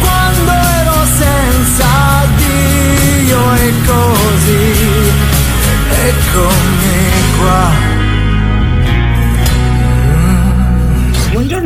quando ero senza Dio e così eccomi qua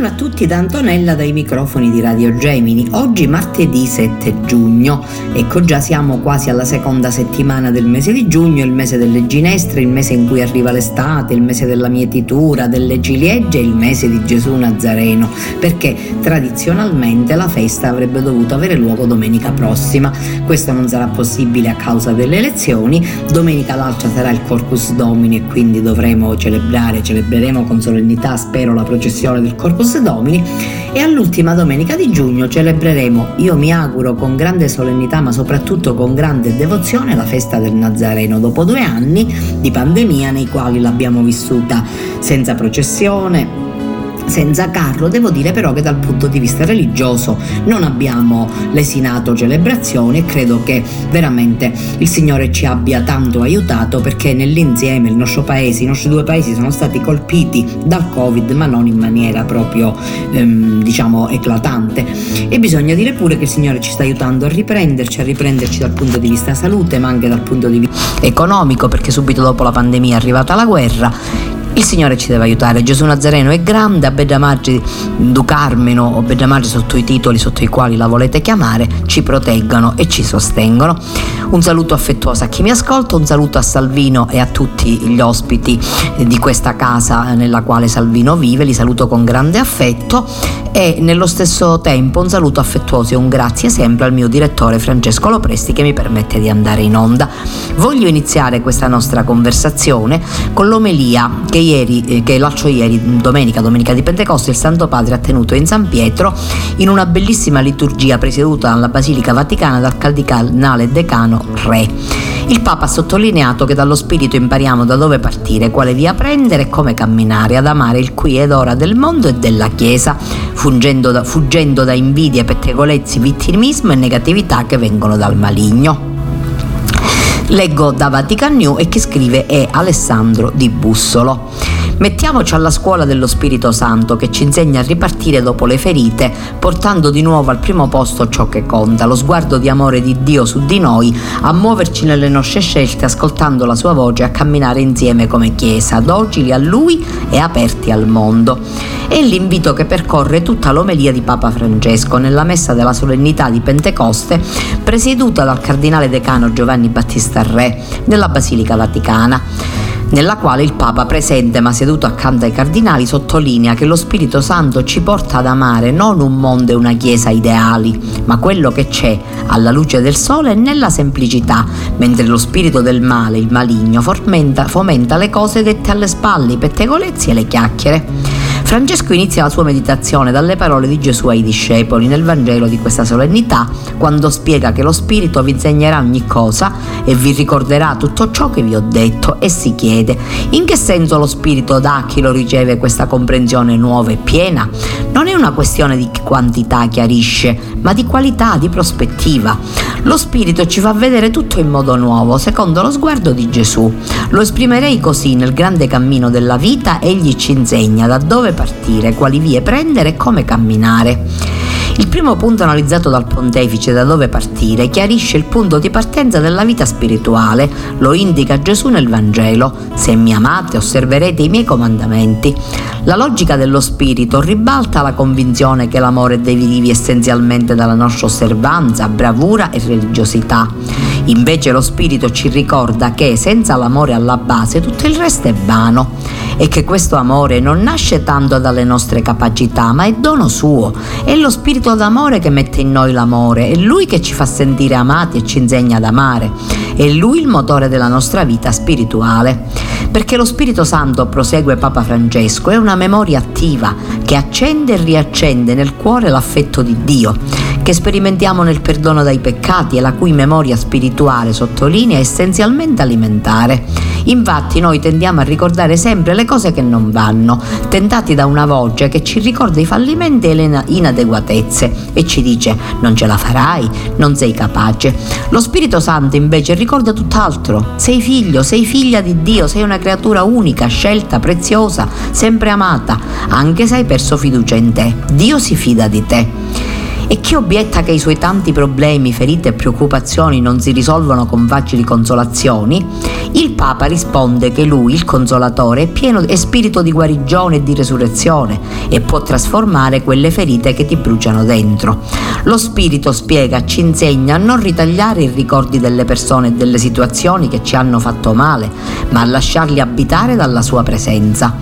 Buongiorno a tutti da Antonella dai microfoni di Radio Gemini. Oggi martedì 7 giugno. Ecco già siamo quasi alla seconda settimana del mese di giugno, il mese delle ginestre, il mese in cui arriva l'estate, il mese della mietitura, delle ciliegie, il mese di Gesù Nazareno, perché tradizionalmente la festa avrebbe dovuto avere luogo domenica prossima. Questo non sarà possibile a causa delle elezioni. Domenica l'altra sarà il Corpus Domini e quindi dovremo celebrare, celebreremo con solennità, spero, la processione del Corpus Domini. E all'ultima domenica di giugno celebreremo, io mi auguro con grande solennità ma soprattutto con grande devozione, la festa del Nazareno. Dopo due anni di pandemia nei quali l'abbiamo vissuta senza processione, senza carro. Devo dire però che dal punto di vista religioso non abbiamo lesinato celebrazioni e credo che veramente il Signore ci abbia tanto aiutato perché nell'insieme il nostro paese, i nostri due paesi sono stati colpiti dal Covid ma non in maniera proprio ehm, diciamo eclatante e bisogna dire pure che il Signore ci sta aiutando a riprenderci, a riprenderci dal punto di vista salute ma anche dal punto di vista economico perché subito dopo la pandemia è arrivata la guerra il Signore ci deve aiutare. Gesù Nazareno è grande, a Bedamaggi du Carmeno o Bedamaggi sotto i titoli sotto i quali la volete chiamare, ci proteggono e ci sostengono. Un saluto affettuoso a chi mi ascolta, un saluto a Salvino e a tutti gli ospiti di questa casa nella quale Salvino vive, li saluto con grande affetto e nello stesso tempo un saluto affettuoso e un grazie sempre al mio direttore Francesco Lopresti che mi permette di andare in onda. Voglio iniziare questa nostra conversazione con l'omelia che ieri, eh, che l'altro ieri, domenica, domenica di Pentecoste, il Santo Padre ha tenuto in San Pietro in una bellissima liturgia presieduta dalla Basilica Vaticana dal cardinale decano Re. Il Papa ha sottolineato che dallo Spirito impariamo da dove partire, quale via prendere e come camminare, ad amare il qui ed ora del mondo e della Chiesa, fuggendo da, fuggendo da invidie, pettegolezzi, vittimismo e negatività che vengono dal maligno. Leggo da Vatican New e chi scrive è Alessandro Di Bussolo. Mettiamoci alla scuola dello Spirito Santo che ci insegna a ripartire dopo le ferite, portando di nuovo al primo posto ciò che conta, lo sguardo di amore di Dio su di noi, a muoverci nelle nostre scelte ascoltando la sua voce, a camminare insieme come Chiesa, docili a Lui e aperti al mondo. È l'invito che percorre tutta l'omelia di Papa Francesco nella messa della solennità di Pentecoste, presieduta dal cardinale decano Giovanni Battista Re nella Basilica Vaticana nella quale il Papa, presente ma seduto accanto ai cardinali, sottolinea che lo Spirito Santo ci porta ad amare non un mondo e una chiesa ideali, ma quello che c'è alla luce del sole e nella semplicità, mentre lo spirito del male, il maligno, fomenta, fomenta le cose dette alle spalle, i pettegolezzi e le chiacchiere. Francesco inizia la sua meditazione dalle parole di Gesù ai discepoli nel Vangelo di questa solennità, quando spiega che lo Spirito vi insegnerà ogni cosa e vi ricorderà tutto ciò che vi ho detto e si chiede in che senso lo Spirito dà a chi lo riceve questa comprensione nuova e piena? Non è una questione di quantità chiarisce, ma di qualità, di prospettiva. Lo Spirito ci fa vedere tutto in modo nuovo, secondo lo sguardo di Gesù. Lo esprimerei così nel grande cammino della vita, egli ci insegna da dove partire, quali vie prendere e come camminare. Il primo punto analizzato dal pontefice da dove partire chiarisce il punto di partenza della vita spirituale, lo indica Gesù nel Vangelo, se mi amate osserverete i miei comandamenti. La logica dello spirito ribalta la convinzione che l'amore derivi essenzialmente dalla nostra osservanza, bravura e religiosità. Invece lo spirito ci ricorda che senza l'amore alla base tutto il resto è vano e che questo amore non nasce tanto dalle nostre capacità ma è dono suo, è lo spirito d'amore che mette in noi l'amore, è Lui che ci fa sentire amati e ci insegna ad amare, è Lui il motore della nostra vita spirituale. Perché lo Spirito Santo, prosegue Papa Francesco, è una memoria attiva che accende e riaccende nel cuore l'affetto di Dio, che sperimentiamo nel perdono dai peccati e la cui memoria spirituale, sottolinea, è essenzialmente alimentare. Infatti noi tendiamo a ricordare sempre le cose che non vanno, tentati da una voce che ci ricorda i fallimenti e le inadeguatezze e ci dice non ce la farai, non sei capace. Lo Spirito Santo invece ricorda tutt'altro. Sei figlio, sei figlia di Dio, sei una creatura unica, scelta, preziosa, sempre amata, anche se hai perso fiducia in te. Dio si fida di te. E chi obietta che i suoi tanti problemi, ferite e preoccupazioni non si risolvono con facili consolazioni? Il Papa risponde che lui, il consolatore, è pieno è spirito di guarigione e di resurrezione e può trasformare quelle ferite che ti bruciano dentro. Lo spirito spiega, ci insegna a non ritagliare i ricordi delle persone e delle situazioni che ci hanno fatto male, ma a lasciarli abitare dalla sua presenza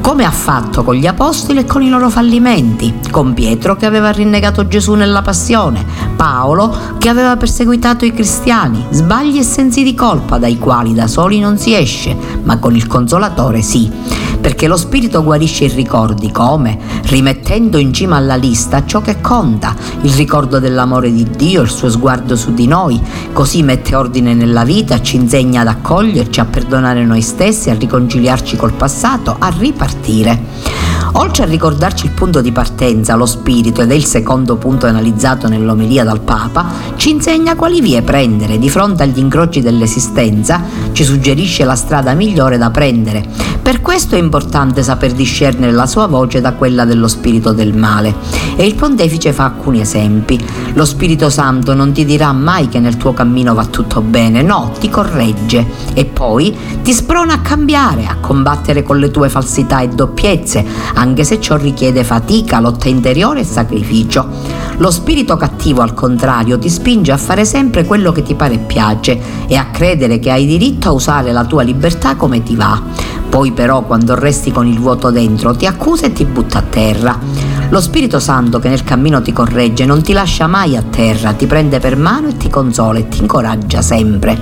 come ha fatto con gli apostoli e con i loro fallimenti, con Pietro che aveva rinnegato Gesù nella passione, Paolo che aveva perseguitato i cristiani, sbagli e sensi di colpa dai quali da soli non si esce, ma con il consolatore sì perché lo Spirito guarisce i ricordi come? Rimettendo in cima alla lista ciò che conta, il ricordo dell'amore di Dio, il suo sguardo su di noi, così mette ordine nella vita, ci insegna ad accoglierci, a perdonare noi stessi, a riconciliarci col passato, a ripartire. Oltre a ricordarci il punto di partenza, lo spirito, ed è il secondo punto analizzato nell'omelia dal Papa, ci insegna quali vie prendere di fronte agli incroci dell'esistenza, ci suggerisce la strada migliore da prendere. Per questo è importante saper discernere la sua voce da quella dello spirito del male. E il pontefice fa alcuni esempi. Lo Spirito Santo non ti dirà mai che nel tuo cammino va tutto bene, no, ti corregge e poi ti sprona a cambiare, a combattere con le tue falsità e doppiezze, anche se ciò richiede fatica, lotta interiore e sacrificio. Lo spirito cattivo, al contrario, ti spinge a fare sempre quello che ti pare e piace e a credere che hai diritto a usare la tua libertà come ti va. Poi però, quando resti con il vuoto dentro, ti accusa e ti butta a terra. Lo Spirito Santo che nel cammino ti corregge non ti lascia mai a terra, ti prende per mano e ti consola e ti incoraggia sempre.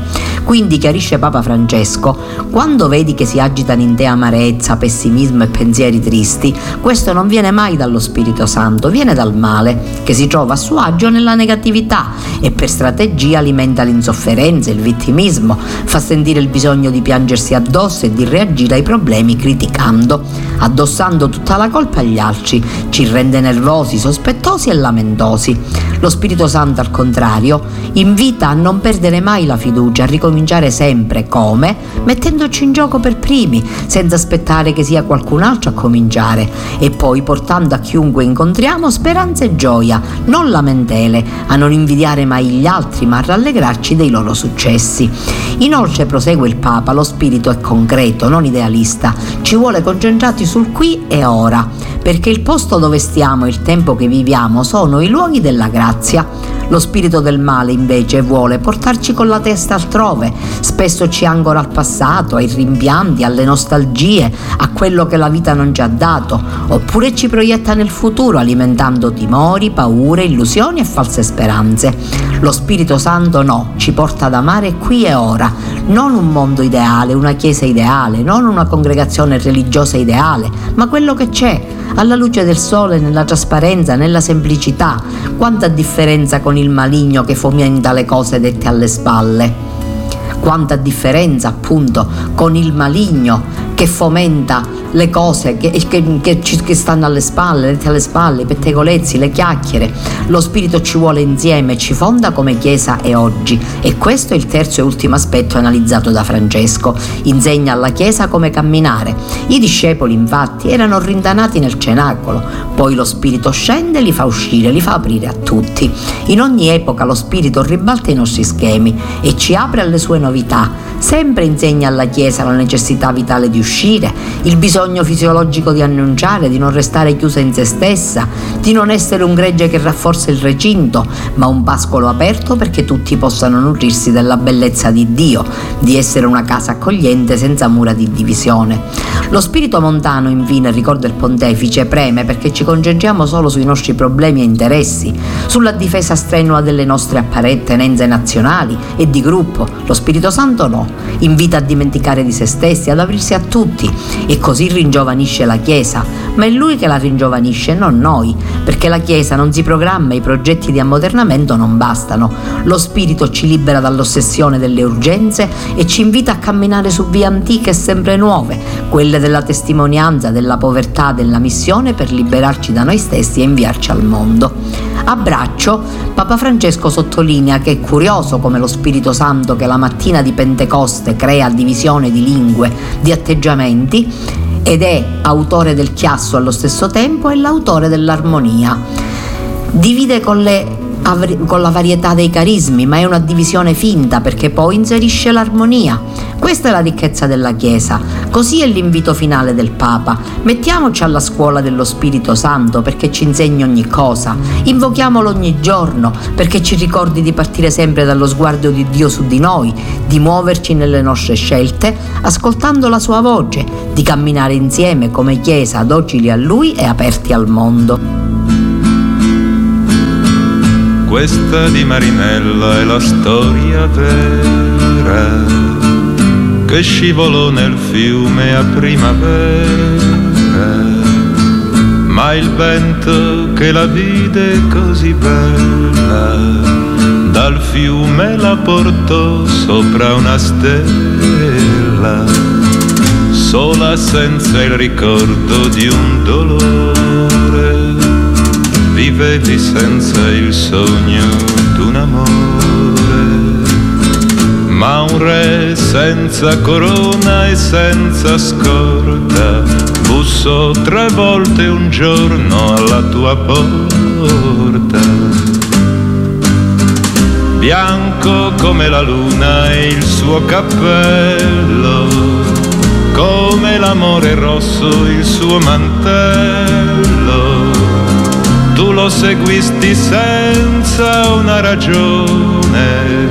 Quindi chiarisce Papa Francesco, quando vedi che si agitano in te amarezza, pessimismo e pensieri tristi, questo non viene mai dallo Spirito Santo, viene dal male, che si trova a suo agio nella negatività e per strategia alimenta l'insofferenza, il vittimismo, fa sentire il bisogno di piangersi addosso e di reagire ai problemi criticando, addossando tutta la colpa agli altri, ci rende nervosi, sospettosi e lamentosi. Lo Spirito Santo, al contrario, invita a non perdere mai la fiducia, a ricominciare sempre come? Mettendoci in gioco per primi, senza aspettare che sia qualcun altro a cominciare, e poi portando a chiunque incontriamo speranza e gioia, non lamentele, a non invidiare mai gli altri, ma a rallegrarci dei loro successi. Inoltre, prosegue il Papa, lo spirito è concreto, non idealista, ci vuole concentrati sul qui e ora, perché il posto dove stiamo il tempo che viviamo sono i luoghi della grazia. Lo spirito del male invece vuole portarci con la testa altrove, spesso ci ancora al passato, ai rimpianti, alle nostalgie, a quello che la vita non ci ha dato, oppure ci proietta nel futuro alimentando timori, paure, illusioni e false speranze. Lo Spirito Santo no, ci porta ad amare qui e ora, non un mondo ideale, una chiesa ideale, non una congregazione religiosa ideale, ma quello che c'è, alla luce del sole, nella trasparenza, nella semplicità. Quanta differenza con il maligno che fomenta le cose dette alle spalle. Quanta differenza appunto con il maligno che fomenta le cose che, che, che, che stanno alle spalle, alle spalle, i pettegolezzi, le chiacchiere. Lo spirito ci vuole insieme, ci fonda come Chiesa è oggi. E questo è il terzo e ultimo aspetto analizzato da Francesco. Insegna alla Chiesa come camminare. I discepoli, infatti, erano rintanati nel cenacolo. Poi lo spirito scende, li fa uscire, li fa aprire a tutti. In ogni epoca lo spirito ribalta i nostri schemi e ci apre alle sue novità. Sempre insegna alla Chiesa la necessità vitale di uscire, il bisogno fisiologico di annunciare, di non restare chiusa in se stessa, di non essere un gregge che rafforza il recinto, ma un pascolo aperto perché tutti possano nutrirsi della bellezza di Dio, di essere una casa accogliente senza mura di divisione. Lo spirito montano, infine, ricorda il pontefice, preme perché ci concentriamo solo sui nostri problemi e interessi, sulla difesa strenua delle nostre apparenze nazionali e di gruppo. Lo Spirito Santo no, invita a dimenticare di se stessi, ad aprirsi a tutti e così ringiovanisce la Chiesa, ma è Lui che la ringiovanisce, non noi, perché la Chiesa non si programma, i progetti di ammodernamento non bastano. Lo Spirito ci libera dall'ossessione delle urgenze e ci invita a camminare su vie antiche e sempre nuove, quelle della testimonianza, della povertà, della missione per liberarci da noi stessi e inviarci al mondo. A braccio, Papa Francesco sottolinea che è curioso come lo Spirito Santo che la mattina di Pentecoste crea divisione di lingue, di atteggiamenti, ed è autore del chiasso allo stesso tempo e l'autore dell'armonia. Divide con le con la varietà dei carismi, ma è una divisione finta perché poi inserisce l'armonia. Questa è la ricchezza della Chiesa. Così è l'invito finale del Papa. Mettiamoci alla scuola dello Spirito Santo perché ci insegni ogni cosa. Invochiamolo ogni giorno perché ci ricordi di partire sempre dallo sguardo di Dio su di noi, di muoverci nelle nostre scelte ascoltando la sua voce, di camminare insieme come Chiesa docili a Lui e aperti al mondo. Questa di Marinella è la storia vera che scivolò nel fiume a primavera, ma il vento che la vide così bella dal fiume la portò sopra una stella, sola senza il ricordo di un dolore vivevi senza il sogno d'un amore, ma un re senza corona e senza scorta bussò tre volte un giorno alla tua porta. Bianco come la luna e il suo cappello, come l'amore rosso il suo mantello tu lo seguisti senza una ragione,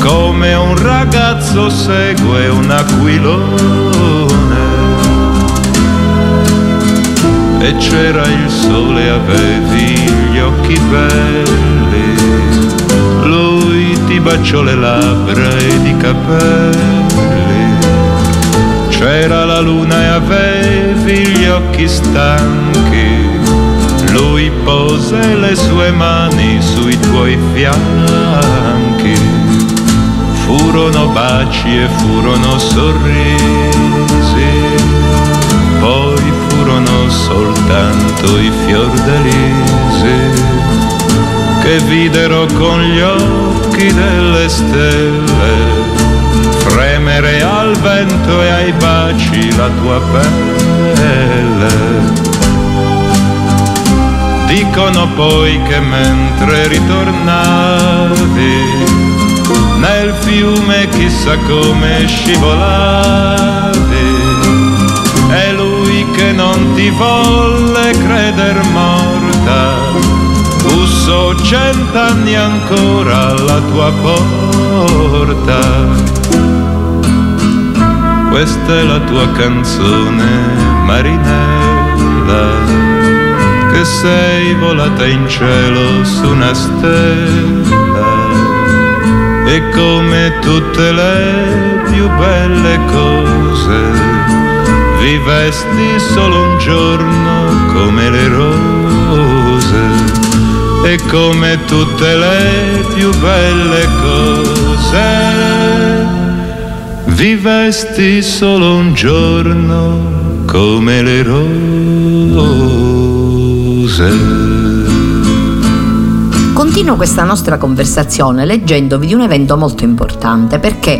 come un ragazzo segue un aquilone. E c'era il sole, avevi gli occhi belli, lui ti baciò le labbra ed i capelli. C'era la luna e avevi gli occhi stanchi lui pose le sue mani sui tuoi fianchi, furono baci e furono sorrisi, poi furono soltanto i fiordalisi che videro con gli occhi delle stelle. Fremere al vento e ai baci la tua pelle Dicono poi che mentre ritornavi nel fiume chissà come scivolavi è lui che non ti volle creder morta bussò cent'anni ancora alla tua porta. Questa è la tua canzone marinella sei volata in cielo su una stella e come tutte le più belle cose vivesti solo un giorno come le rose e come tutte le più belle cose vivesti solo un giorno come le rose. Continuo questa nostra conversazione leggendovi di un evento molto importante perché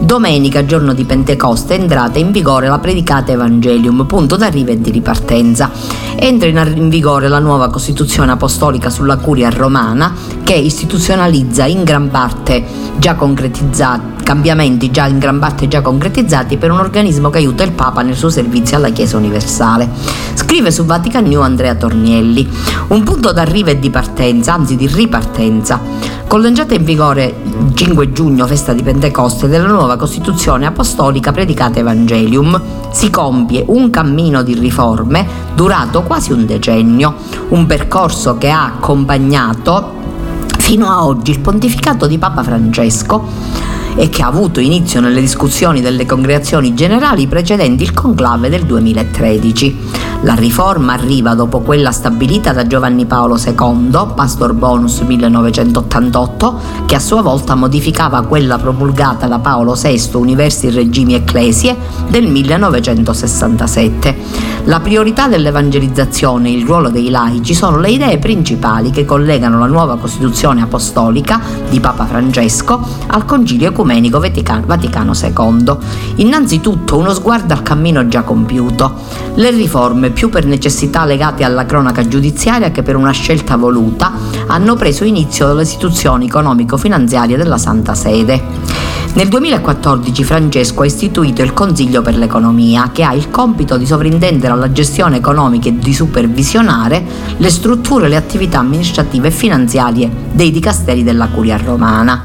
domenica, giorno di Pentecoste, è entrata in vigore la predicata Evangelium, punto d'arrivo e di ripartenza. Entra in vigore la nuova Costituzione Apostolica sulla Curia Romana che istituzionalizza in gran parte già concretizzati cambiamenti già in gran parte già concretizzati per un organismo che aiuta il Papa nel suo servizio alla Chiesa universale. Scrive su Vatican New Andrea Tornielli, un punto d'arrivo e di partenza, anzi di ripartenza. Con l'entrata in vigore 5 giugno, festa di Pentecoste, della nuova Costituzione Apostolica predicata Evangelium, si compie un cammino di riforme durato quasi un decennio, un percorso che ha accompagnato fino a oggi il pontificato di Papa Francesco e che ha avuto inizio nelle discussioni delle congregazioni generali precedenti il conclave del 2013. La riforma arriva dopo quella stabilita da Giovanni Paolo II, Pastor Bonus 1988, che a sua volta modificava quella promulgata da Paolo VI, Universi Regimi Ecclesie, del 1967. La priorità dell'evangelizzazione e il ruolo dei laici sono le idee principali che collegano la nuova Costituzione apostolica di Papa Francesco al Concilio Ecumenico Vaticano II. Innanzitutto uno sguardo al cammino già compiuto. Le riforme più per necessità legate alla cronaca giudiziaria che per una scelta voluta, hanno preso inizio dalle istituzioni economico-finanziarie della Santa Sede. Nel 2014 Francesco ha istituito il Consiglio per l'Economia, che ha il compito di sovrintendere alla gestione economica e di supervisionare le strutture e le attività amministrative e finanziarie dei dicasteri della Curia Romana.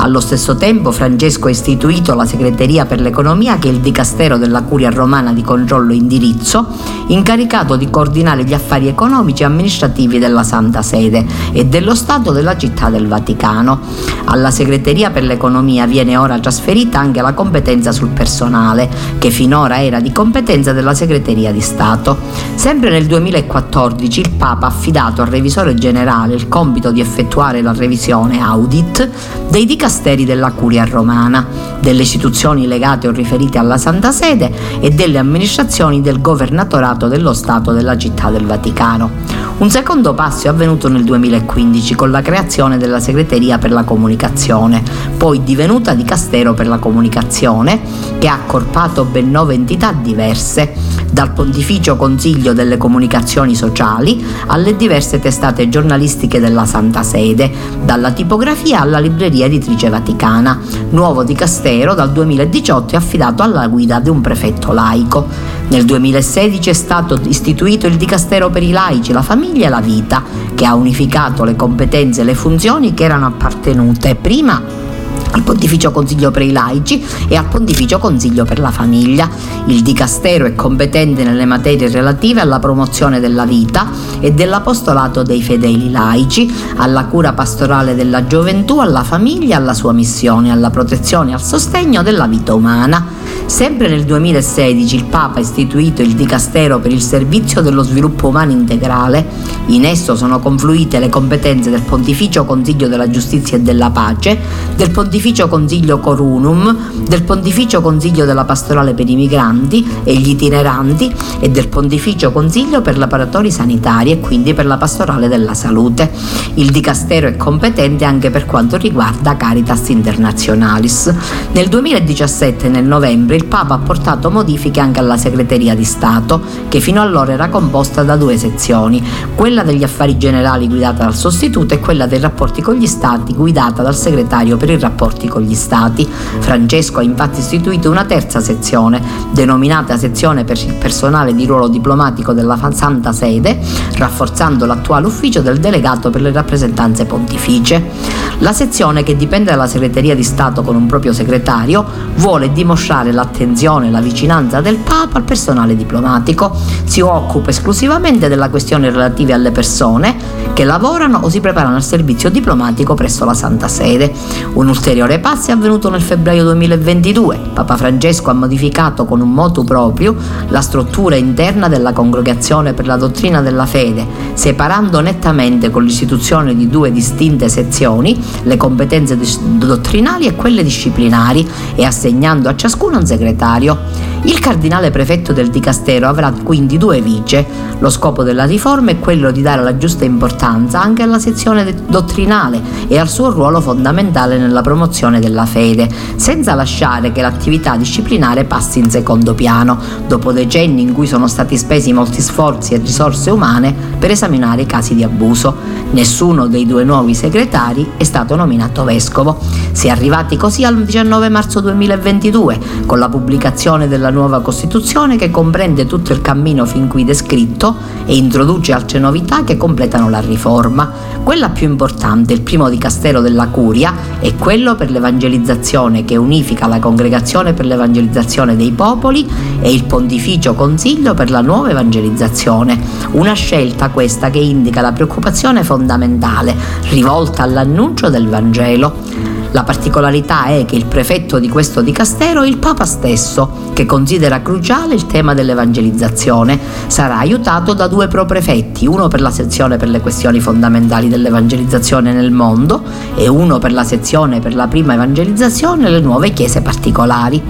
Allo stesso tempo Francesco ha istituito la Segreteria per l'Economia, che è il dicastero della Curia Romana di controllo e indirizzo, incaricato di coordinare gli affari economici e amministrativi della Santa Sede e dello Stato della Città del Vaticano. Alla Segreteria per l'Economia viene ora trasferita anche la competenza sul personale, che finora era di competenza della Segreteria di Stato. Sempre nel 2014 il Papa ha affidato al Revisore Generale il compito di effettuare la revisione audit dei dicasteri della Curia Romana, delle istituzioni legate o riferite alla Santa Sede e delle amministrazioni del Governatorato dello Stato della Città del Vaticano. Un secondo passo è avvenuto nel 2015 con la creazione della Segreteria per la Comunicazione, poi divenuta di Castero per la Comunicazione, che ha accorpato ben nove entità diverse, dal Pontificio Consiglio delle Comunicazioni Sociali alle diverse testate giornalistiche della Santa Sede, dalla tipografia alla libreria editrice vaticana. Nuovo di Castero dal 2018 è affidato alla guida di un prefetto laico. Nel 2016 è stato istituito il Dicastero per i laici, la famiglia e la vita, che ha unificato le competenze e le funzioni che erano appartenute prima al Pontificio Consiglio per i laici e al Pontificio Consiglio per la famiglia. Il Dicastero è competente nelle materie relative alla promozione della vita e dell'apostolato dei fedeli laici, alla cura pastorale della gioventù, alla famiglia, alla sua missione, alla protezione e al sostegno della vita umana. Sempre nel 2016 il Papa ha istituito il Dicastero per il servizio dello sviluppo umano integrale. In esso sono confluite le competenze del Pontificio Consiglio della Giustizia e della Pace, del Pontificio Consiglio Corunum, del Pontificio Consiglio della Pastorale per i migranti e gli itineranti e del Pontificio Consiglio per l'aparatori sanitari e quindi per la pastorale della salute. Il Dicastero è competente anche per quanto riguarda Caritas Internationalis. Nel 2017, nel novembre, il Papa ha portato modifiche anche alla segreteria di Stato, che fino allora era composta da due sezioni, quella degli affari generali guidata dal sostituto e quella dei rapporti con gli Stati guidata dal segretario per i rapporti con gli Stati. Francesco ha infatti istituito una terza sezione, denominata sezione per il personale di ruolo diplomatico della Santa Sede, rafforzando l'attuale ufficio del delegato per le rappresentanze pontificie. La sezione, che dipende dalla segreteria di Stato con un proprio segretario, vuole dimostrare la l'attenzione e la vicinanza del Papa al personale diplomatico. Si occupa esclusivamente della questione relativa alle persone che lavorano o si preparano al servizio diplomatico presso la Santa Sede. Un ulteriore passo è avvenuto nel febbraio 2022. Papa Francesco ha modificato con un motu proprio la struttura interna della Congregazione per la dottrina della fede, separando nettamente con l'istituzione di due distinte sezioni le competenze dottrinali e quelle disciplinari e assegnando a ciascuno un segretario. Il cardinale prefetto del Dicastero avrà quindi due vice. Lo scopo della riforma è quello di dare la giusta importanza anche alla sezione dottrinale e al suo ruolo fondamentale nella promozione della fede, senza lasciare che l'attività disciplinare passi in secondo piano, dopo decenni in cui sono stati spesi molti sforzi e risorse umane per esaminare i casi di abuso. Nessuno dei due nuovi segretari è stato nominato vescovo. Si è arrivati così al 19 marzo 2022, con la pubblicazione della della nuova Costituzione che comprende tutto il cammino fin qui descritto e introduce altre novità che completano la riforma. Quella più importante, il primo dicastero della Curia, è quello per l'evangelizzazione che unifica la Congregazione per l'evangelizzazione dei popoli e il Pontificio Consiglio per la nuova evangelizzazione. Una scelta questa che indica la preoccupazione fondamentale rivolta all'annuncio del Vangelo. La particolarità è che il prefetto di questo dicastero è il Papa stesso, che considera cruciale il tema dell'evangelizzazione. Sarà aiutato da due proprefetti, uno per la sezione per le questioni fondamentali dell'evangelizzazione nel mondo e uno per la sezione per la prima evangelizzazione e le nuove chiese particolari.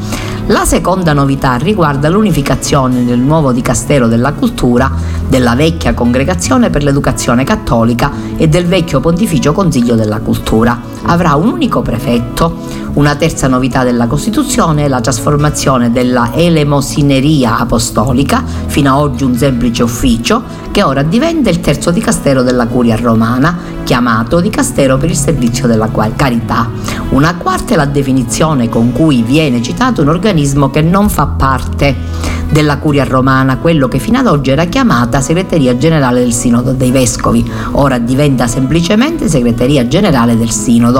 La seconda novità riguarda l'unificazione del nuovo dicastero della cultura della vecchia congregazione per l'educazione cattolica e del vecchio pontificio consiglio della cultura. Avrà un unico prefetto. Una terza novità della Costituzione è la trasformazione della elemosineria apostolica, fino ad oggi un semplice ufficio, che ora diventa il terzo dicastero della Curia romana, chiamato dicastero per il servizio della carità. Una quarta è la definizione con cui viene citato un organismo che non fa parte della Curia romana, quello che fino ad oggi era chiamata Segreteria Generale del Sinodo dei Vescovi, ora diventa semplicemente Segreteria Generale del Sinodo.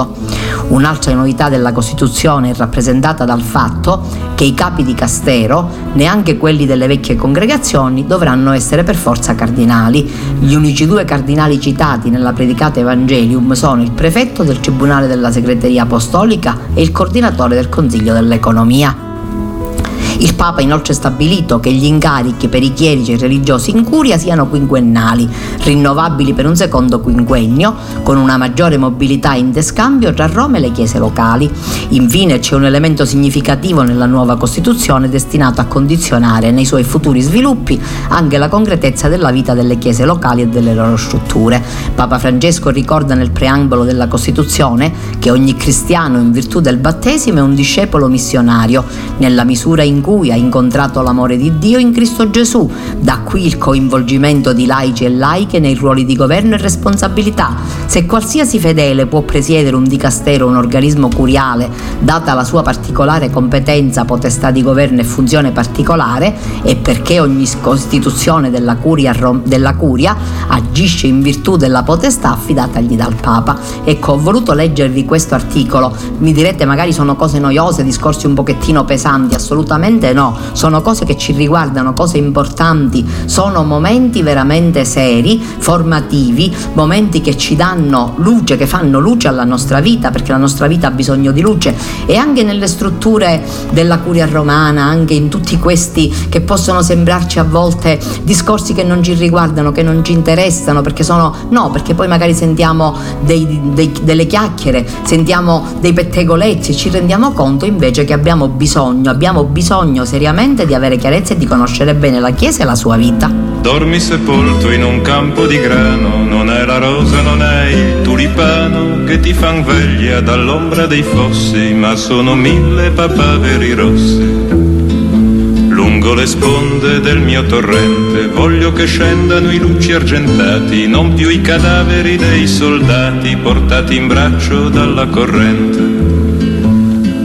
Un'altra novità della Costituzione è rappresentata dal fatto che i capi di Castero, neanche quelli delle vecchie congregazioni, dovranno essere per forza cardinali. Gli unici due cardinali citati nella predicata Evangelium sono il prefetto del Tribunale della Segreteria Apostolica e il coordinatore del Consiglio dell'Economia. Il Papa ha inoltre stabilito che gli incarichi per i chierici e religiosi in curia siano quinquennali, rinnovabili per un secondo quinquennio, con una maggiore mobilità in descambio tra Roma e le chiese locali. Infine c'è un elemento significativo nella nuova Costituzione destinato a condizionare nei suoi futuri sviluppi anche la concretezza della vita delle chiese locali e delle loro strutture. Papa Francesco ricorda nel preambolo della Costituzione che ogni cristiano in virtù del battesimo è un discepolo missionario, nella misura in cui cui ha incontrato l'amore di Dio in Cristo Gesù. Da qui il coinvolgimento di laici e laiche nei ruoli di governo e responsabilità. Se qualsiasi fedele può presiedere un dicastero, un organismo curiale, data la sua particolare competenza, potestà di governo e funzione particolare, e perché ogni costituzione della curia, della curia agisce in virtù della potestà affidatagli dal Papa. Ecco, ho voluto leggervi questo articolo. Mi direte magari sono cose noiose, discorsi un pochettino pesanti, assolutamente Assolutamente no, sono cose che ci riguardano, cose importanti, sono momenti veramente seri, formativi, momenti che ci danno luce, che fanno luce alla nostra vita, perché la nostra vita ha bisogno di luce. E anche nelle strutture della curia romana, anche in tutti questi che possono sembrarci a volte discorsi che non ci riguardano, che non ci interessano, perché sono no, perché poi magari sentiamo dei, dei, delle chiacchiere, sentiamo dei pettegolezzi e ci rendiamo conto invece che abbiamo bisogno, abbiamo bisogno bisogno seriamente di avere chiarezza e di conoscere bene la Chiesa e la sua vita. Dormi sepolto in un campo di grano, non è la rosa, non è il tulipano che ti fan veglia dall'ombra dei fossi, ma sono mille papaveri rossi. Lungo le sponde del mio torrente voglio che scendano i luci argentati, non più i cadaveri dei soldati portati in braccio dalla corrente.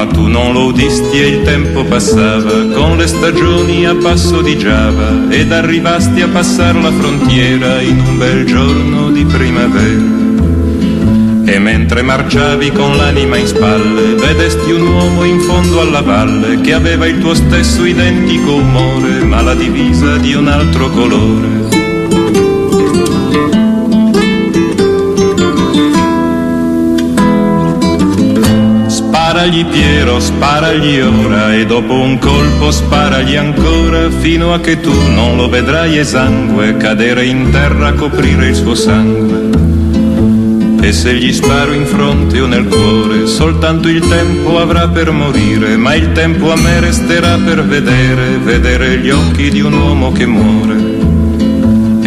Ma tu non lo udisti e il tempo passava con le stagioni a passo di Giava ed arrivasti a passare la frontiera in un bel giorno di primavera. E mentre marciavi con l'anima in spalle, vedesti un uomo in fondo alla valle che aveva il tuo stesso identico umore, ma la divisa di un altro colore. Sparagli Piero, sparagli ora e dopo un colpo sparagli ancora fino a che tu non lo vedrai esangue cadere in terra a coprire il suo sangue. E se gli sparo in fronte o nel cuore, soltanto il tempo avrà per morire, ma il tempo a me resterà per vedere, vedere gli occhi di un uomo che muore.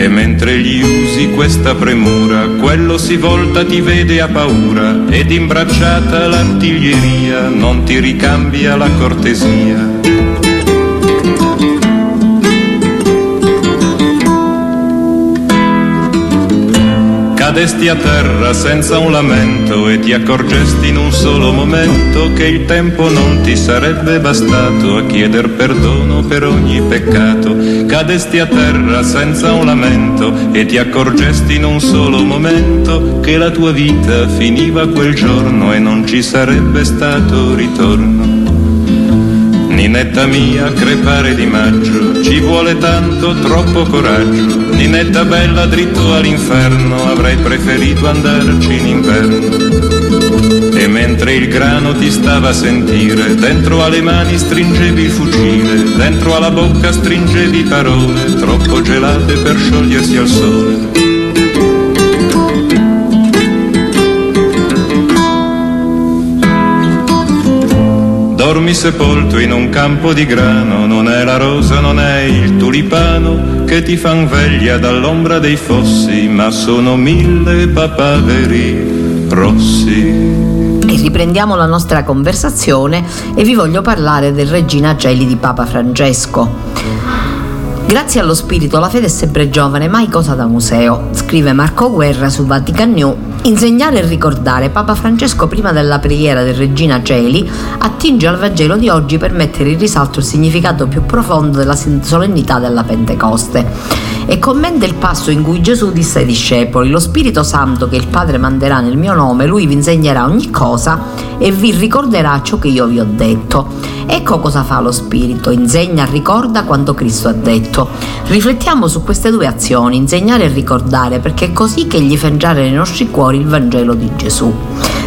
E mentre gli usi questa premura, quello si volta, ti vede a paura, ed imbracciata l'artiglieria non ti ricambia la cortesia. Cadesti a terra senza un lamento e ti accorgesti in un solo momento che il tempo non ti sarebbe bastato a chieder perdono per ogni peccato. Cadesti a terra senza un lamento e ti accorgesti in un solo momento che la tua vita finiva quel giorno e non ci sarebbe stato ritorno. Ninetta mia, crepare di maggio, ci vuole tanto, troppo coraggio. Ninetta bella, dritto all'inferno, avrei preferito andarci in inverno. E mentre il grano ti stava a sentire, dentro alle mani stringevi il fucile, dentro alla bocca stringevi parole, troppo gelate per sciogliersi al sole. Dormi sepolto in un campo di grano, non è la rosa, non è il tulipano che ti fan veglia dall'ombra dei fossi, ma sono mille papaveri rossi. E riprendiamo la nostra conversazione e vi voglio parlare del Regina Geli di Papa Francesco. Grazie allo spirito la fede è sempre giovane, mai cosa da museo, scrive Marco Guerra su Vatican New. Insegnare e ricordare Papa Francesco prima della preghiera del Regina Celi attinge al Vangelo di oggi per mettere in risalto il significato più profondo della solennità della Pentecoste e commenta il passo in cui Gesù disse ai discepoli, lo Spirito Santo che il Padre manderà nel mio nome, lui vi insegnerà ogni cosa e vi ricorderà ciò che io vi ho detto. Ecco cosa fa lo Spirito, insegna, ricorda quanto Cristo ha detto. Riflettiamo su queste due azioni, insegnare e ricordare, perché è così che gli fa entrare nei nostri cuori il Vangelo di Gesù.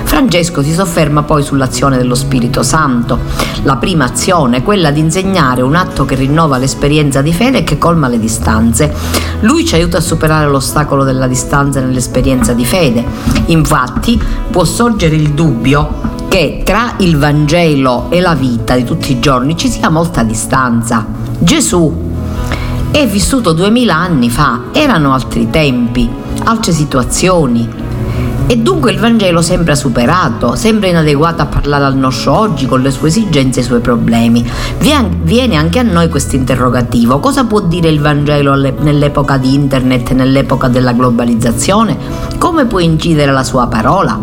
Francesco si sofferma poi sull'azione dello Spirito Santo. La prima azione, quella di insegnare, un atto che rinnova l'esperienza di fede e che colma le distanze. Lui ci aiuta a superare l'ostacolo della distanza nell'esperienza di fede. Infatti può sorgere il dubbio che tra il Vangelo e la vita di tutti i giorni ci sia molta distanza. Gesù è vissuto duemila anni fa, erano altri tempi, altre situazioni, e dunque il Vangelo sembra superato, sembra inadeguato a parlare al nostro oggi con le sue esigenze e i suoi problemi. Viene anche a noi questo interrogativo. Cosa può dire il Vangelo nell'epoca di internet, nell'epoca della globalizzazione? Come può incidere la sua parola?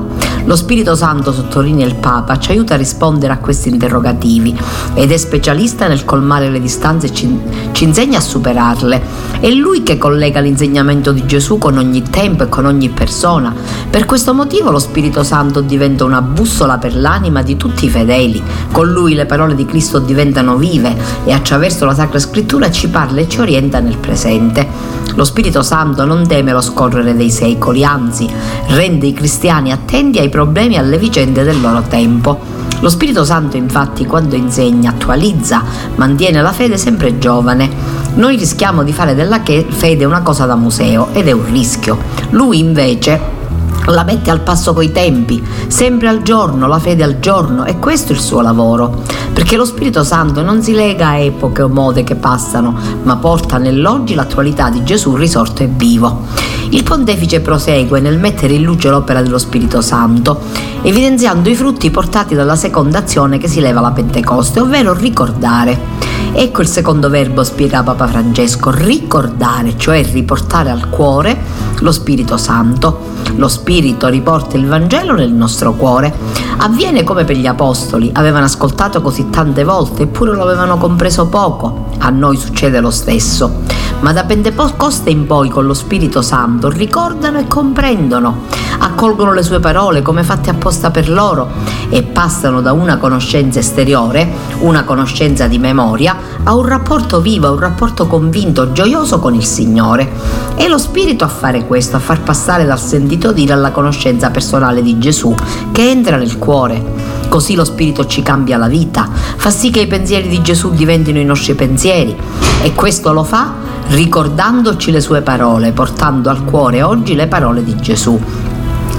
Lo Spirito Santo, sottolinea il Papa, ci aiuta a rispondere a questi interrogativi ed è specialista nel colmare le distanze e ci, ci insegna a superarle. È lui che collega l'insegnamento di Gesù con ogni tempo e con ogni persona. Per questo motivo lo Spirito Santo diventa una bussola per l'anima di tutti i fedeli. Con lui le parole di Cristo diventano vive e attraverso la Sacra Scrittura ci parla e ci orienta nel presente. Lo Spirito Santo non teme lo scorrere dei secoli, anzi rende i cristiani attenti ai problemi alle vicende del loro tempo. Lo Spirito Santo infatti quando insegna, attualizza, mantiene la fede sempre giovane. Noi rischiamo di fare della fede una cosa da museo ed è un rischio. Lui invece la mette al passo coi tempi, sempre al giorno, la fede al giorno e questo è il suo lavoro, perché lo Spirito Santo non si lega a epoche o mode che passano, ma porta nell'oggi l'attualità di Gesù risorto e vivo. Il pontefice prosegue nel mettere in luce l'opera dello Spirito Santo, evidenziando i frutti portati dalla seconda azione che si leva alla Pentecoste, ovvero ricordare. Ecco il secondo verbo, spiega Papa Francesco, ricordare, cioè riportare al cuore lo Spirito Santo. Lo Spirito riporta il Vangelo nel nostro cuore. Avviene come per gli Apostoli, avevano ascoltato così tante volte eppure lo avevano compreso poco. A noi succede lo stesso. Ma da Pentecoste in poi con lo Spirito Santo ricordano e comprendono, accolgono le sue parole come fatte apposta per loro e passano da una conoscenza esteriore, una conoscenza di memoria, a un rapporto vivo, a un rapporto convinto, gioioso con il Signore. È lo Spirito a fare questo, a far passare dal sentito dire alla conoscenza personale di Gesù che entra nel cuore. Così lo Spirito ci cambia la vita, fa sì che i pensieri di Gesù diventino i nostri pensieri e questo lo fa ricordandoci le sue parole, portando al cuore oggi le parole di Gesù.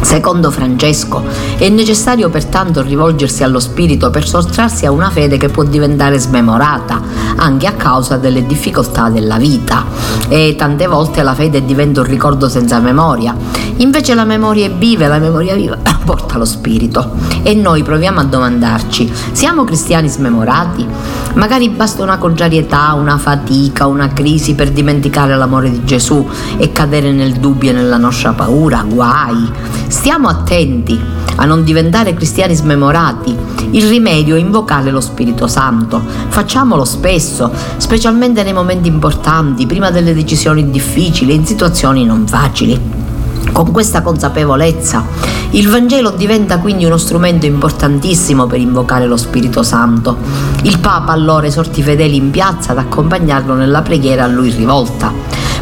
Secondo Francesco, è necessario pertanto rivolgersi allo Spirito per sottrarsi a una fede che può diventare smemorata, anche a causa delle difficoltà della vita. E tante volte la fede diventa un ricordo senza memoria. Invece la memoria è viva la memoria viva porta lo Spirito. E noi proviamo a domandarci, siamo cristiani smemorati? Magari basta una contrarietà, una fatica, una crisi per dimenticare l'amore di Gesù e cadere nel dubbio e nella nostra paura, guai. Stiamo attenti a non diventare cristiani smemorati. Il rimedio è invocare lo Spirito Santo. Facciamolo spesso, specialmente nei momenti importanti, prima delle decisioni difficili, in situazioni non facili. Con questa consapevolezza, il Vangelo diventa quindi uno strumento importantissimo per invocare lo Spirito Santo. Il Papa allora esorti i fedeli in piazza ad accompagnarlo nella preghiera a lui rivolta.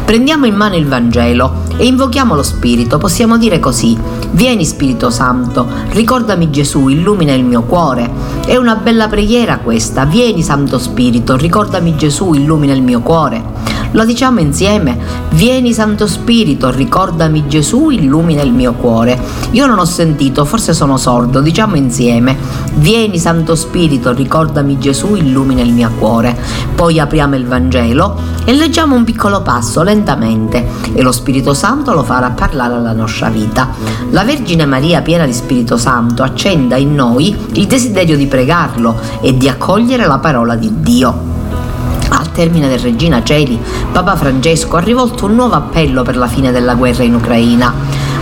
Prendiamo in mano il Vangelo e invochiamo lo Spirito. Possiamo dire così: Vieni Spirito Santo, ricordami Gesù, illumina il mio cuore. È una bella preghiera questa. Vieni Santo Spirito, ricordami Gesù, illumina il mio cuore. Lo diciamo insieme? Vieni Santo Spirito, ricordami Gesù, illumina il mio cuore. Io non ho sentito, forse sono sordo, diciamo insieme. Vieni Santo Spirito, ricordami Gesù, illumina il mio cuore. Poi apriamo il Vangelo e leggiamo un piccolo passo lentamente e lo Spirito Santo lo farà parlare alla nostra vita. La Vergine Maria, piena di Spirito Santo, accenda in noi il desiderio di pregarlo e di accogliere la parola di Dio. Termine del Regina Celi, Papa Francesco ha rivolto un nuovo appello per la fine della guerra in Ucraina.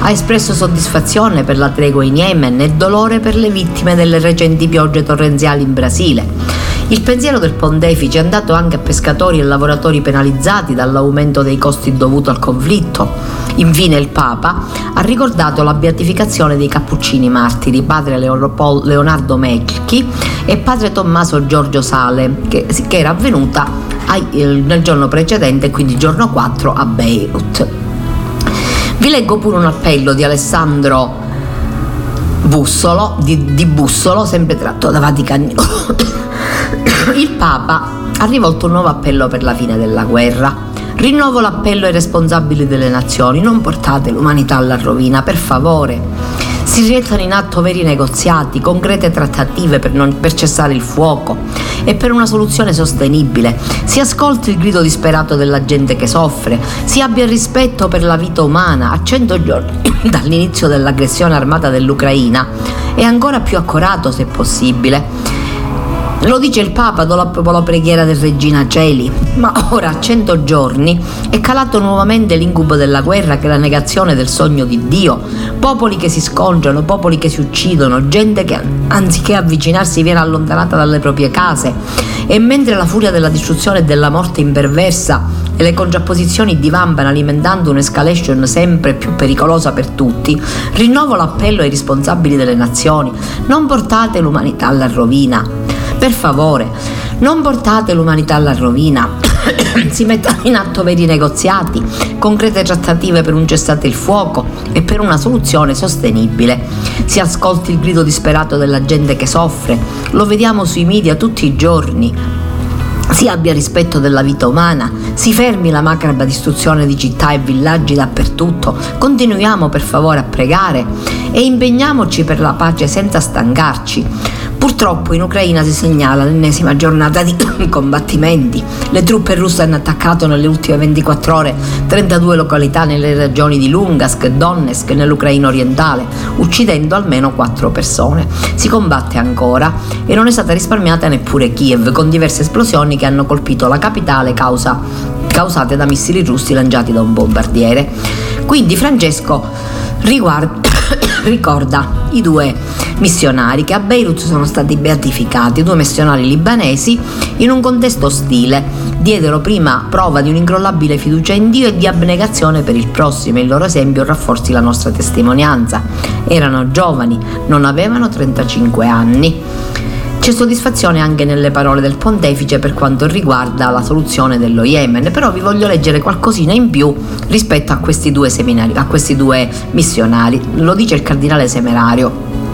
Ha espresso soddisfazione per la tregua in Yemen e dolore per le vittime delle recenti piogge torrenziali in Brasile. Il pensiero del pontefice è andato anche a pescatori e lavoratori penalizzati dall'aumento dei costi dovuto al conflitto. Infine il Papa ha ricordato la beatificazione dei cappuccini martiri, padre Leonardo Mecchi e padre Tommaso Giorgio Sale, che, che era avvenuta nel giorno precedente, quindi giorno 4 a Beirut. Vi leggo pure un appello di Alessandro Bussolo, di, di Bussolo, sempre tratto da Vaticano. Il Papa ha rivolto un nuovo appello per la fine della guerra. Rinnovo l'appello ai responsabili delle nazioni, non portate l'umanità alla rovina, per favore. Si rimettano in atto veri negoziati, concrete trattative per, non, per cessare il fuoco e per una soluzione sostenibile. Si ascolti il grido disperato della gente che soffre, si abbia rispetto per la vita umana a cento giorni dall'inizio dell'aggressione armata dell'Ucraina e ancora più accorato se possibile. Lo dice il Papa dopo la preghiera del Regina Celi, ma ora a cento giorni è calato nuovamente l'incubo della guerra che è la negazione del sogno di Dio, popoli che si scongiano, popoli che si uccidono, gente che anziché avvicinarsi viene allontanata dalle proprie case. E mentre la furia della distruzione e della morte imperversa e le contrapposizioni divampano alimentando un'escalation sempre più pericolosa per tutti, rinnovo l'appello ai responsabili delle nazioni, non portate l'umanità alla rovina. Per favore, non portate l'umanità alla rovina. si mettano in atto veri negoziati, concrete trattative per un cessate il fuoco e per una soluzione sostenibile. Si ascolti il grido disperato della gente che soffre, lo vediamo sui media tutti i giorni, si abbia rispetto della vita umana, si fermi la macabra distruzione di città e villaggi dappertutto, continuiamo per favore a pregare e impegniamoci per la pace senza stancarci. Purtroppo in Ucraina si segnala l'ennesima giornata di combattimenti. Le truppe russe hanno attaccato nelle ultime 24 ore 32 località nelle regioni di Lungask e Donetsk nell'Ucraina orientale, uccidendo almeno 4 persone. Si combatte ancora e non è stata risparmiata neppure Kiev, con diverse esplosioni che hanno colpito la capitale causa, causate da missili russi lanciati da un bombardiere. Quindi Francesco riguarda, ricorda i due missionari che a Beirut sono stati beatificati, due missionari libanesi in un contesto ostile. Diedero prima prova di un'incrollabile fiducia in Dio e di abnegazione per il prossimo e il loro esempio rafforzi la nostra testimonianza. Erano giovani, non avevano 35 anni. C'è soddisfazione anche nelle parole del pontefice per quanto riguarda la soluzione dello Yemen, però vi voglio leggere qualcosina in più rispetto a questi due seminari, a questi due missionari. Lo dice il cardinale Semerario.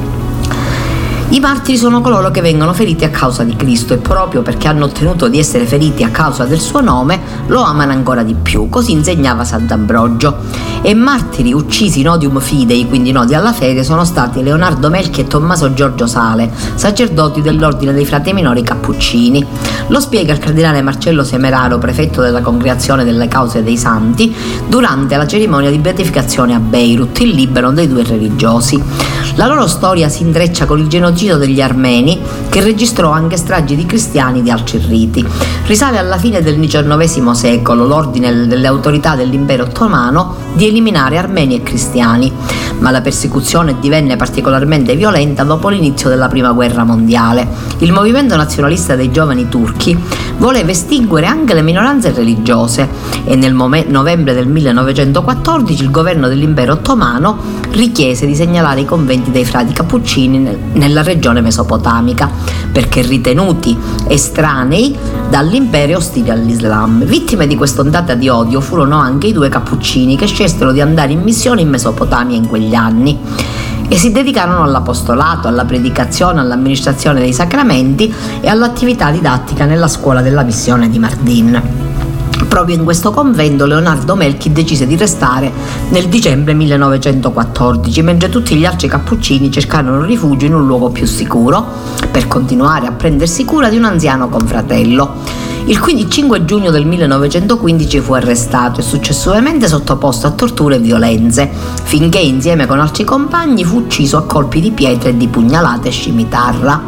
I martiri sono coloro che vengono feriti a causa di Cristo e proprio perché hanno ottenuto di essere feriti a causa del suo nome lo amano ancora di più, così insegnava Sant'Ambrogio. E martiri uccisi in odium fidei, quindi nodi alla fede, sono stati Leonardo Melchi e Tommaso Giorgio Sale, sacerdoti dell'ordine dei frati minori cappuccini. Lo spiega il cardinale Marcello Semeraro, prefetto della Congregazione delle Cause dei Santi, durante la cerimonia di beatificazione a Beirut, il Libano dei due religiosi. La loro storia si intreccia con il genocidio degli armeni che registrò anche stragi di cristiani di altri riti. Risale alla fine del XIX secolo l'ordine delle autorità dell'impero ottomano di eliminare armeni e cristiani, ma la persecuzione divenne particolarmente violenta dopo l'inizio della Prima Guerra Mondiale. Il movimento nazionalista dei giovani turchi voleva estinguere anche le minoranze religiose e nel novembre del 1914 il governo dell'impero ottomano richiese di segnalare i conventi dei frati cappuccini nella regione mesopotamica perché ritenuti estranei dall'impero ostile all'Islam. Vittime di quest'ondata di odio furono anche i due cappuccini che scelsero di andare in missione in Mesopotamia in quegli anni e si dedicarono all'apostolato, alla predicazione, all'amministrazione dei sacramenti e all'attività didattica nella scuola della missione di Mardin. Proprio in questo convento Leonardo Melchi decise di restare nel dicembre 1914, mentre tutti gli altri cappuccini cercarono rifugio in un luogo più sicuro per continuare a prendersi cura di un anziano confratello. Il 5 giugno del 1915 fu arrestato e successivamente sottoposto a torture e violenze, finché insieme con altri compagni fu ucciso a colpi di pietre e di pugnalate e scimitarra.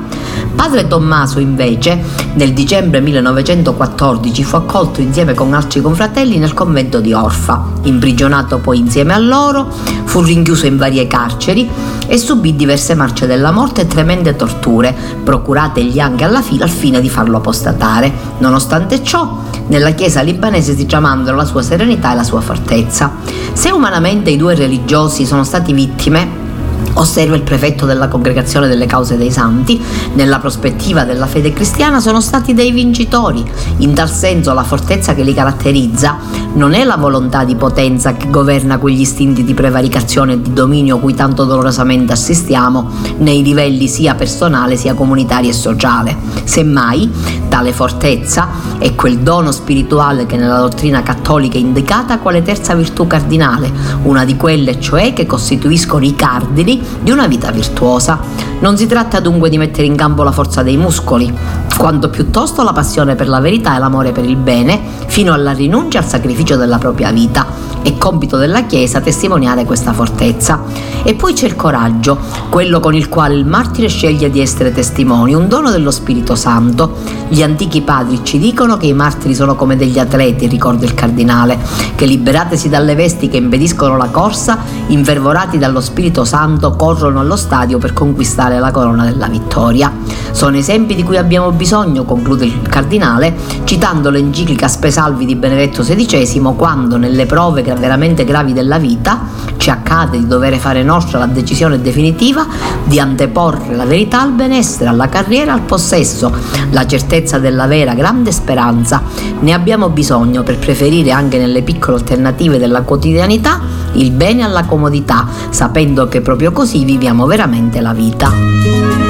Padre Tommaso invece nel dicembre 1914 fu accolto insieme con altri confratelli nel convento di Orfa. Imprigionato poi insieme a loro, fu rinchiuso in varie carceri e subì diverse marce della morte e tremende torture, procurategli anche alla fila al fine di farlo apostatare. Nonostante ciò, nella chiesa libanese si tramandano la sua serenità e la sua fortezza. Se umanamente i due religiosi sono stati vittime, Osserva il prefetto della Congregazione delle Cause dei Santi, nella prospettiva della fede cristiana sono stati dei vincitori. In tal senso la fortezza che li caratterizza non è la volontà di potenza che governa quegli istinti di prevaricazione e di dominio cui tanto dolorosamente assistiamo nei livelli sia personale sia comunitari e sociale. Semmai, tale fortezza è quel dono spirituale che nella dottrina cattolica è indicata quale terza virtù cardinale, una di quelle cioè che costituiscono i cardini di una vita virtuosa. Non si tratta dunque di mettere in campo la forza dei muscoli, quanto piuttosto la passione per la verità e l'amore per il bene, fino alla rinuncia al sacrificio della propria vita. È compito della Chiesa testimoniare questa fortezza. E poi c'è il coraggio, quello con il quale il martire sceglie di essere testimoni, un dono dello Spirito Santo. Gli antichi padri ci dicono che i martiri sono come degli atleti, ricorda il cardinale, che liberatesi dalle vesti che impediscono la corsa, infervorati dallo Spirito Santo, corrono allo stadio per conquistare la corona della vittoria. Sono esempi di cui abbiamo bisogno, conclude il cardinale, citando l'enciclica Spesalvi di Benedetto XVI, quando nelle prove veramente gravi della vita ci accade di dover fare nostra la decisione definitiva di anteporre la verità al benessere, alla carriera, al possesso, la certezza della vera grande speranza. Ne abbiamo bisogno per preferire anche nelle piccole alternative della quotidianità il bene alla comodità, sapendo che proprio così viviamo veramente la vita.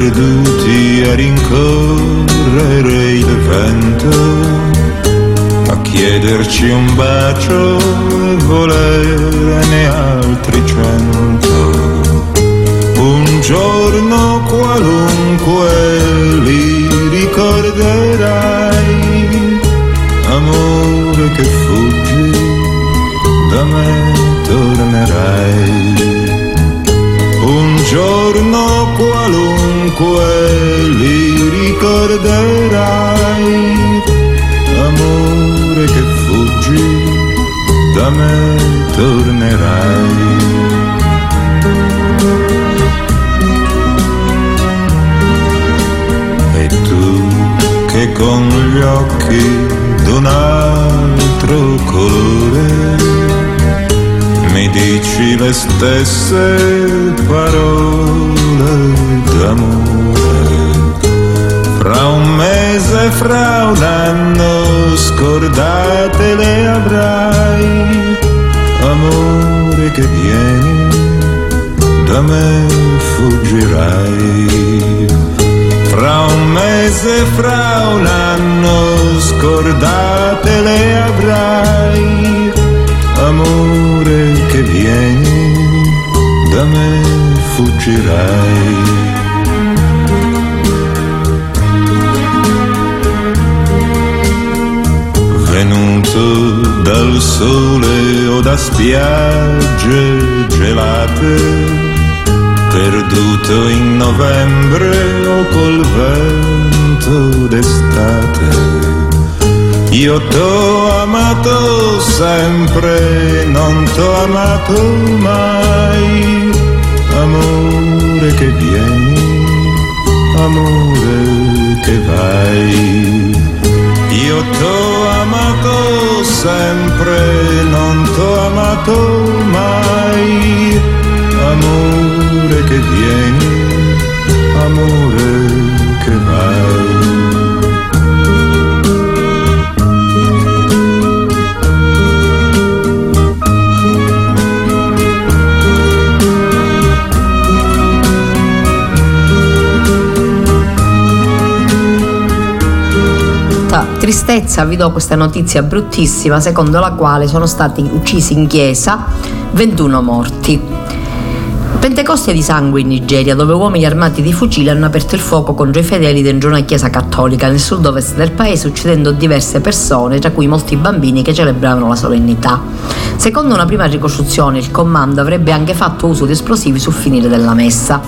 Perduti a rincorrere il vento, a chiederci un bacio e volerne altri cento. Un giorno qualunque li ricorderai, amore che fuggi, da me tornerai giorno qualunque li ricorderai, amore che fuggi, da me tornerai. E tu che con gli occhi d'un altro colore mi dici le stesse parole d'amore. Fra un mese, fra un anno, scordate le avrai, amore che vieni, da me fuggirai. Fra un mese, fra un anno, scordate le avrai, amore che vieni, da me fuggirai. Venuto dal sole o da spiagge gelate, perduto in novembre o col vento d'estate. Io t'ho amato sempre, non t'ho amato mai. Amore che vieni, amore che vai. Io t'ho amato sempre, non t'ho amato mai. Amore che vieni, amore che vai. Tristezza vi do questa notizia bruttissima secondo la quale sono stati uccisi in chiesa 21 morti. Pentecoste di sangue in Nigeria, dove uomini armati di fucili hanno aperto il fuoco contro i fedeli dentro una chiesa cattolica nel sud-ovest del paese, uccidendo diverse persone, tra cui molti bambini che celebravano la solennità. Secondo una prima ricostruzione, il comando avrebbe anche fatto uso di esplosivi sul finire della messa.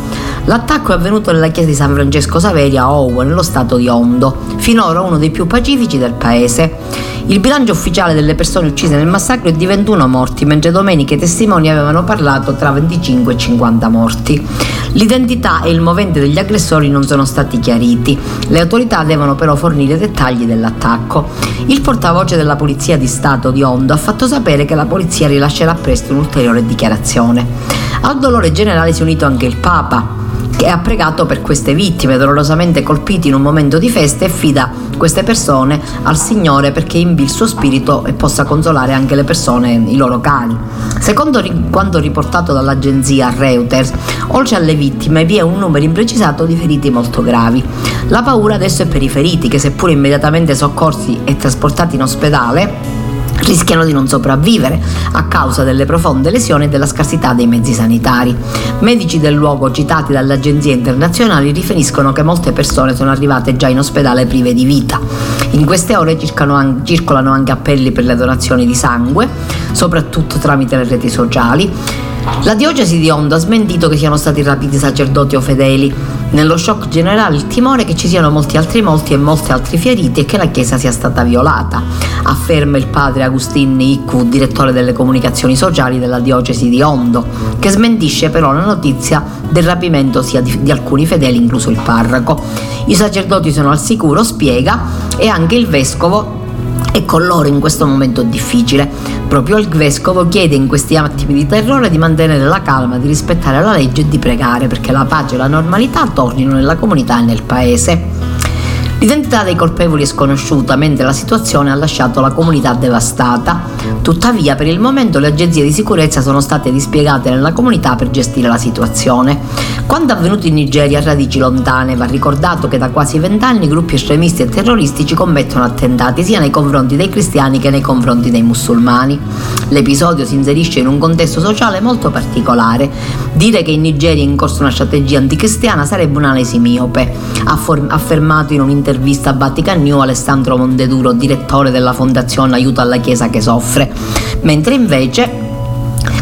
L'attacco è avvenuto nella chiesa di San Francesco Saveri a Owo, nello stato di Ondo, finora uno dei più pacifici del paese. Il bilancio ufficiale delle persone uccise nel massacro è di 21 morti, mentre domenica i testimoni avevano parlato tra 25 e 50 morti. L'identità e il movente degli aggressori non sono stati chiariti. Le autorità devono però fornire dettagli dell'attacco. Il portavoce della Polizia di Stato di Ondo ha fatto sapere che la polizia rilascerà presto un'ulteriore dichiarazione. Al dolore generale si è unito anche il Papa, che ha pregato per queste vittime dolorosamente colpite in un momento di festa e fida queste persone al Signore perché invi il suo spirito e possa consolare anche le persone, i loro cari. Secondo quanto riportato dall'agenzia Reuters, oltre alle vittime vi è un numero imprecisato di feriti molto gravi. La paura adesso è per i feriti che seppur immediatamente soccorsi e trasportati in ospedale, rischiano di non sopravvivere a causa delle profonde lesioni e della scarsità dei mezzi sanitari. Medici del luogo citati dalle agenzie internazionali riferiscono che molte persone sono arrivate già in ospedale prive di vita. In queste ore circolano anche appelli per le donazioni di sangue, soprattutto tramite le reti sociali. La diocesi di Ondo ha smentito che siano stati rapiti sacerdoti o fedeli. Nello shock generale il timore che ci siano molti altri morti e molti altri feriti e che la chiesa sia stata violata, afferma il padre Agustin Iccu, direttore delle comunicazioni sociali della diocesi di Ondo, che smentisce però la notizia del rapimento sia di, di alcuni fedeli, incluso il parroco. I sacerdoti sono al sicuro, spiega, e anche il vescovo è con loro in questo momento difficile. Proprio il vescovo chiede in questi attimi di terrore di mantenere la calma, di rispettare la legge e di pregare perché la pace e la normalità tornino nella comunità e nel paese. L'identità dei colpevoli è sconosciuta, mentre la situazione ha lasciato la comunità devastata. Tuttavia, per il momento le agenzie di sicurezza sono state dispiegate nella comunità per gestire la situazione. Quanto avvenuto in Nigeria ha radici lontane, va ricordato che da quasi vent'anni gruppi estremisti e terroristici commettono attentati sia nei confronti dei cristiani che nei confronti dei musulmani. L'episodio si inserisce in un contesto sociale molto particolare. Dire che in Nigeria è in corso una strategia anticristiana sarebbe un'analisi miope, ha affermato in un'intervista a Vatican New Alessandro Mondeduro, direttore della fondazione Aiuto alla Chiesa che soffre, mentre invece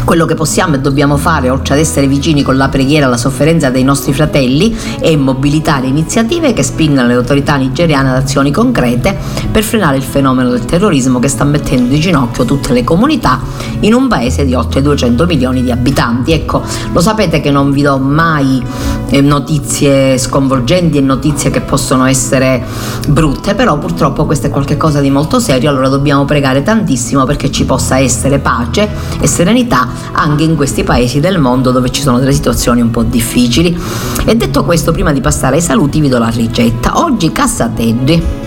quello che possiamo e dobbiamo fare, oltre ad essere vicini con la preghiera alla sofferenza dei nostri fratelli, è mobilitare iniziative che spingano le autorità nigeriane ad azioni concrete per frenare il fenomeno del terrorismo che sta mettendo di ginocchio tutte le comunità in un paese di oltre 200 milioni di abitanti. Ecco, lo sapete che non vi do mai eh, notizie sconvolgenti e notizie che possono essere brutte, però purtroppo questo è qualcosa di molto serio, allora dobbiamo pregare tantissimo perché ci possa essere pace e serenità anche in questi paesi del mondo dove ci sono delle situazioni un po' difficili. E detto questo, prima di passare ai saluti vi do la ricetta. Oggi cassateddi.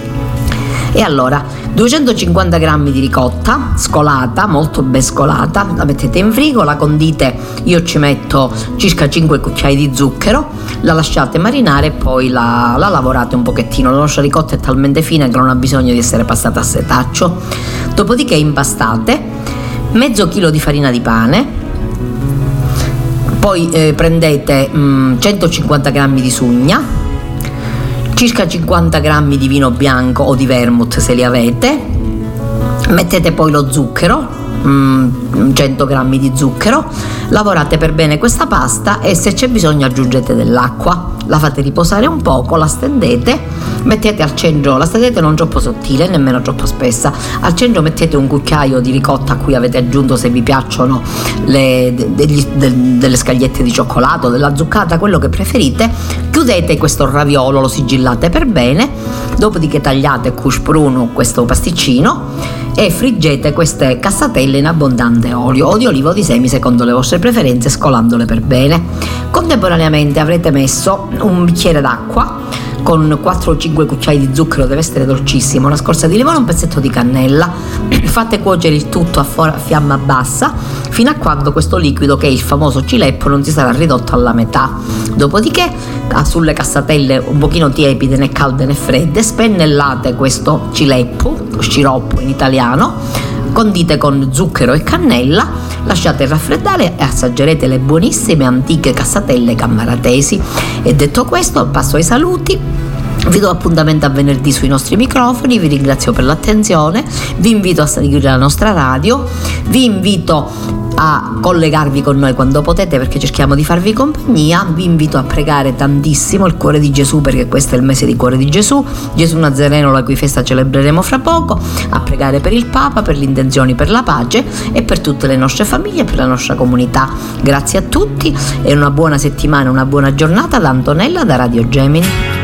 E allora, 250 g di ricotta scolata, molto ben scolata, la mettete in frigo, la condite, io ci metto circa 5 cucchiai di zucchero, la lasciate marinare e poi la, la lavorate un pochettino. La nostra ricotta è talmente fina che non ha bisogno di essere passata a setaccio. Dopodiché impastate mezzo chilo di farina di pane, poi eh, prendete mh, 150 g di sugna, circa 50 g di vino bianco o di vermouth se li avete, mettete poi lo zucchero, 100 mm, g di zucchero, lavorate per bene questa pasta e se c'è bisogno aggiungete dell'acqua, la fate riposare un poco, la stendete mettete al centro, la stendete non troppo sottile, nemmeno troppo spessa, al centro mettete un cucchiaio di ricotta a cui avete aggiunto se vi piacciono le, degli, de, delle scagliette di cioccolato, della zuccata, quello che preferite, chiudete questo raviolo, lo sigillate per bene, dopodiché tagliate cuspruno questo pasticcino e friggete queste cassatelle in abbondante olio o di olivo di semi secondo le vostre preferenze scolandole per bene. Contemporaneamente avrete messo un bicchiere d'acqua con 4 o 5 cucciai di zucchero, deve essere dolcissimo, una scorza di limone e un pezzetto di cannella. Fate cuocere il tutto a, fiamma bassa fino a quando questo liquido, che è il famoso cileppo, non si sarà ridotto alla metà. Dopodiché, sulle cassatelle un pochino tiepide, né calde né fredde, spennellate questo cileppo, sciroppo in italiano, condite con zucchero e cannella, lasciate raffreddare e assaggerete le buonissime antiche cassatelle cammaratesi. E detto questo, passo ai saluti. Vi do appuntamento a venerdì sui nostri microfoni, vi ringrazio per l'attenzione, vi invito a seguire la nostra radio, vi invito a collegarvi con noi quando potete perché cerchiamo di farvi compagnia. Vi invito a pregare tantissimo il cuore di Gesù perché questo è il mese di cuore di Gesù, Gesù Nazareno la cui festa celebreremo fra poco, a pregare per il Papa, per le intenzioni per la pace e per tutte le nostre famiglie e per la nostra comunità. Grazie a tutti e una buona settimana, una buona giornata da Antonella da Radio Gemini.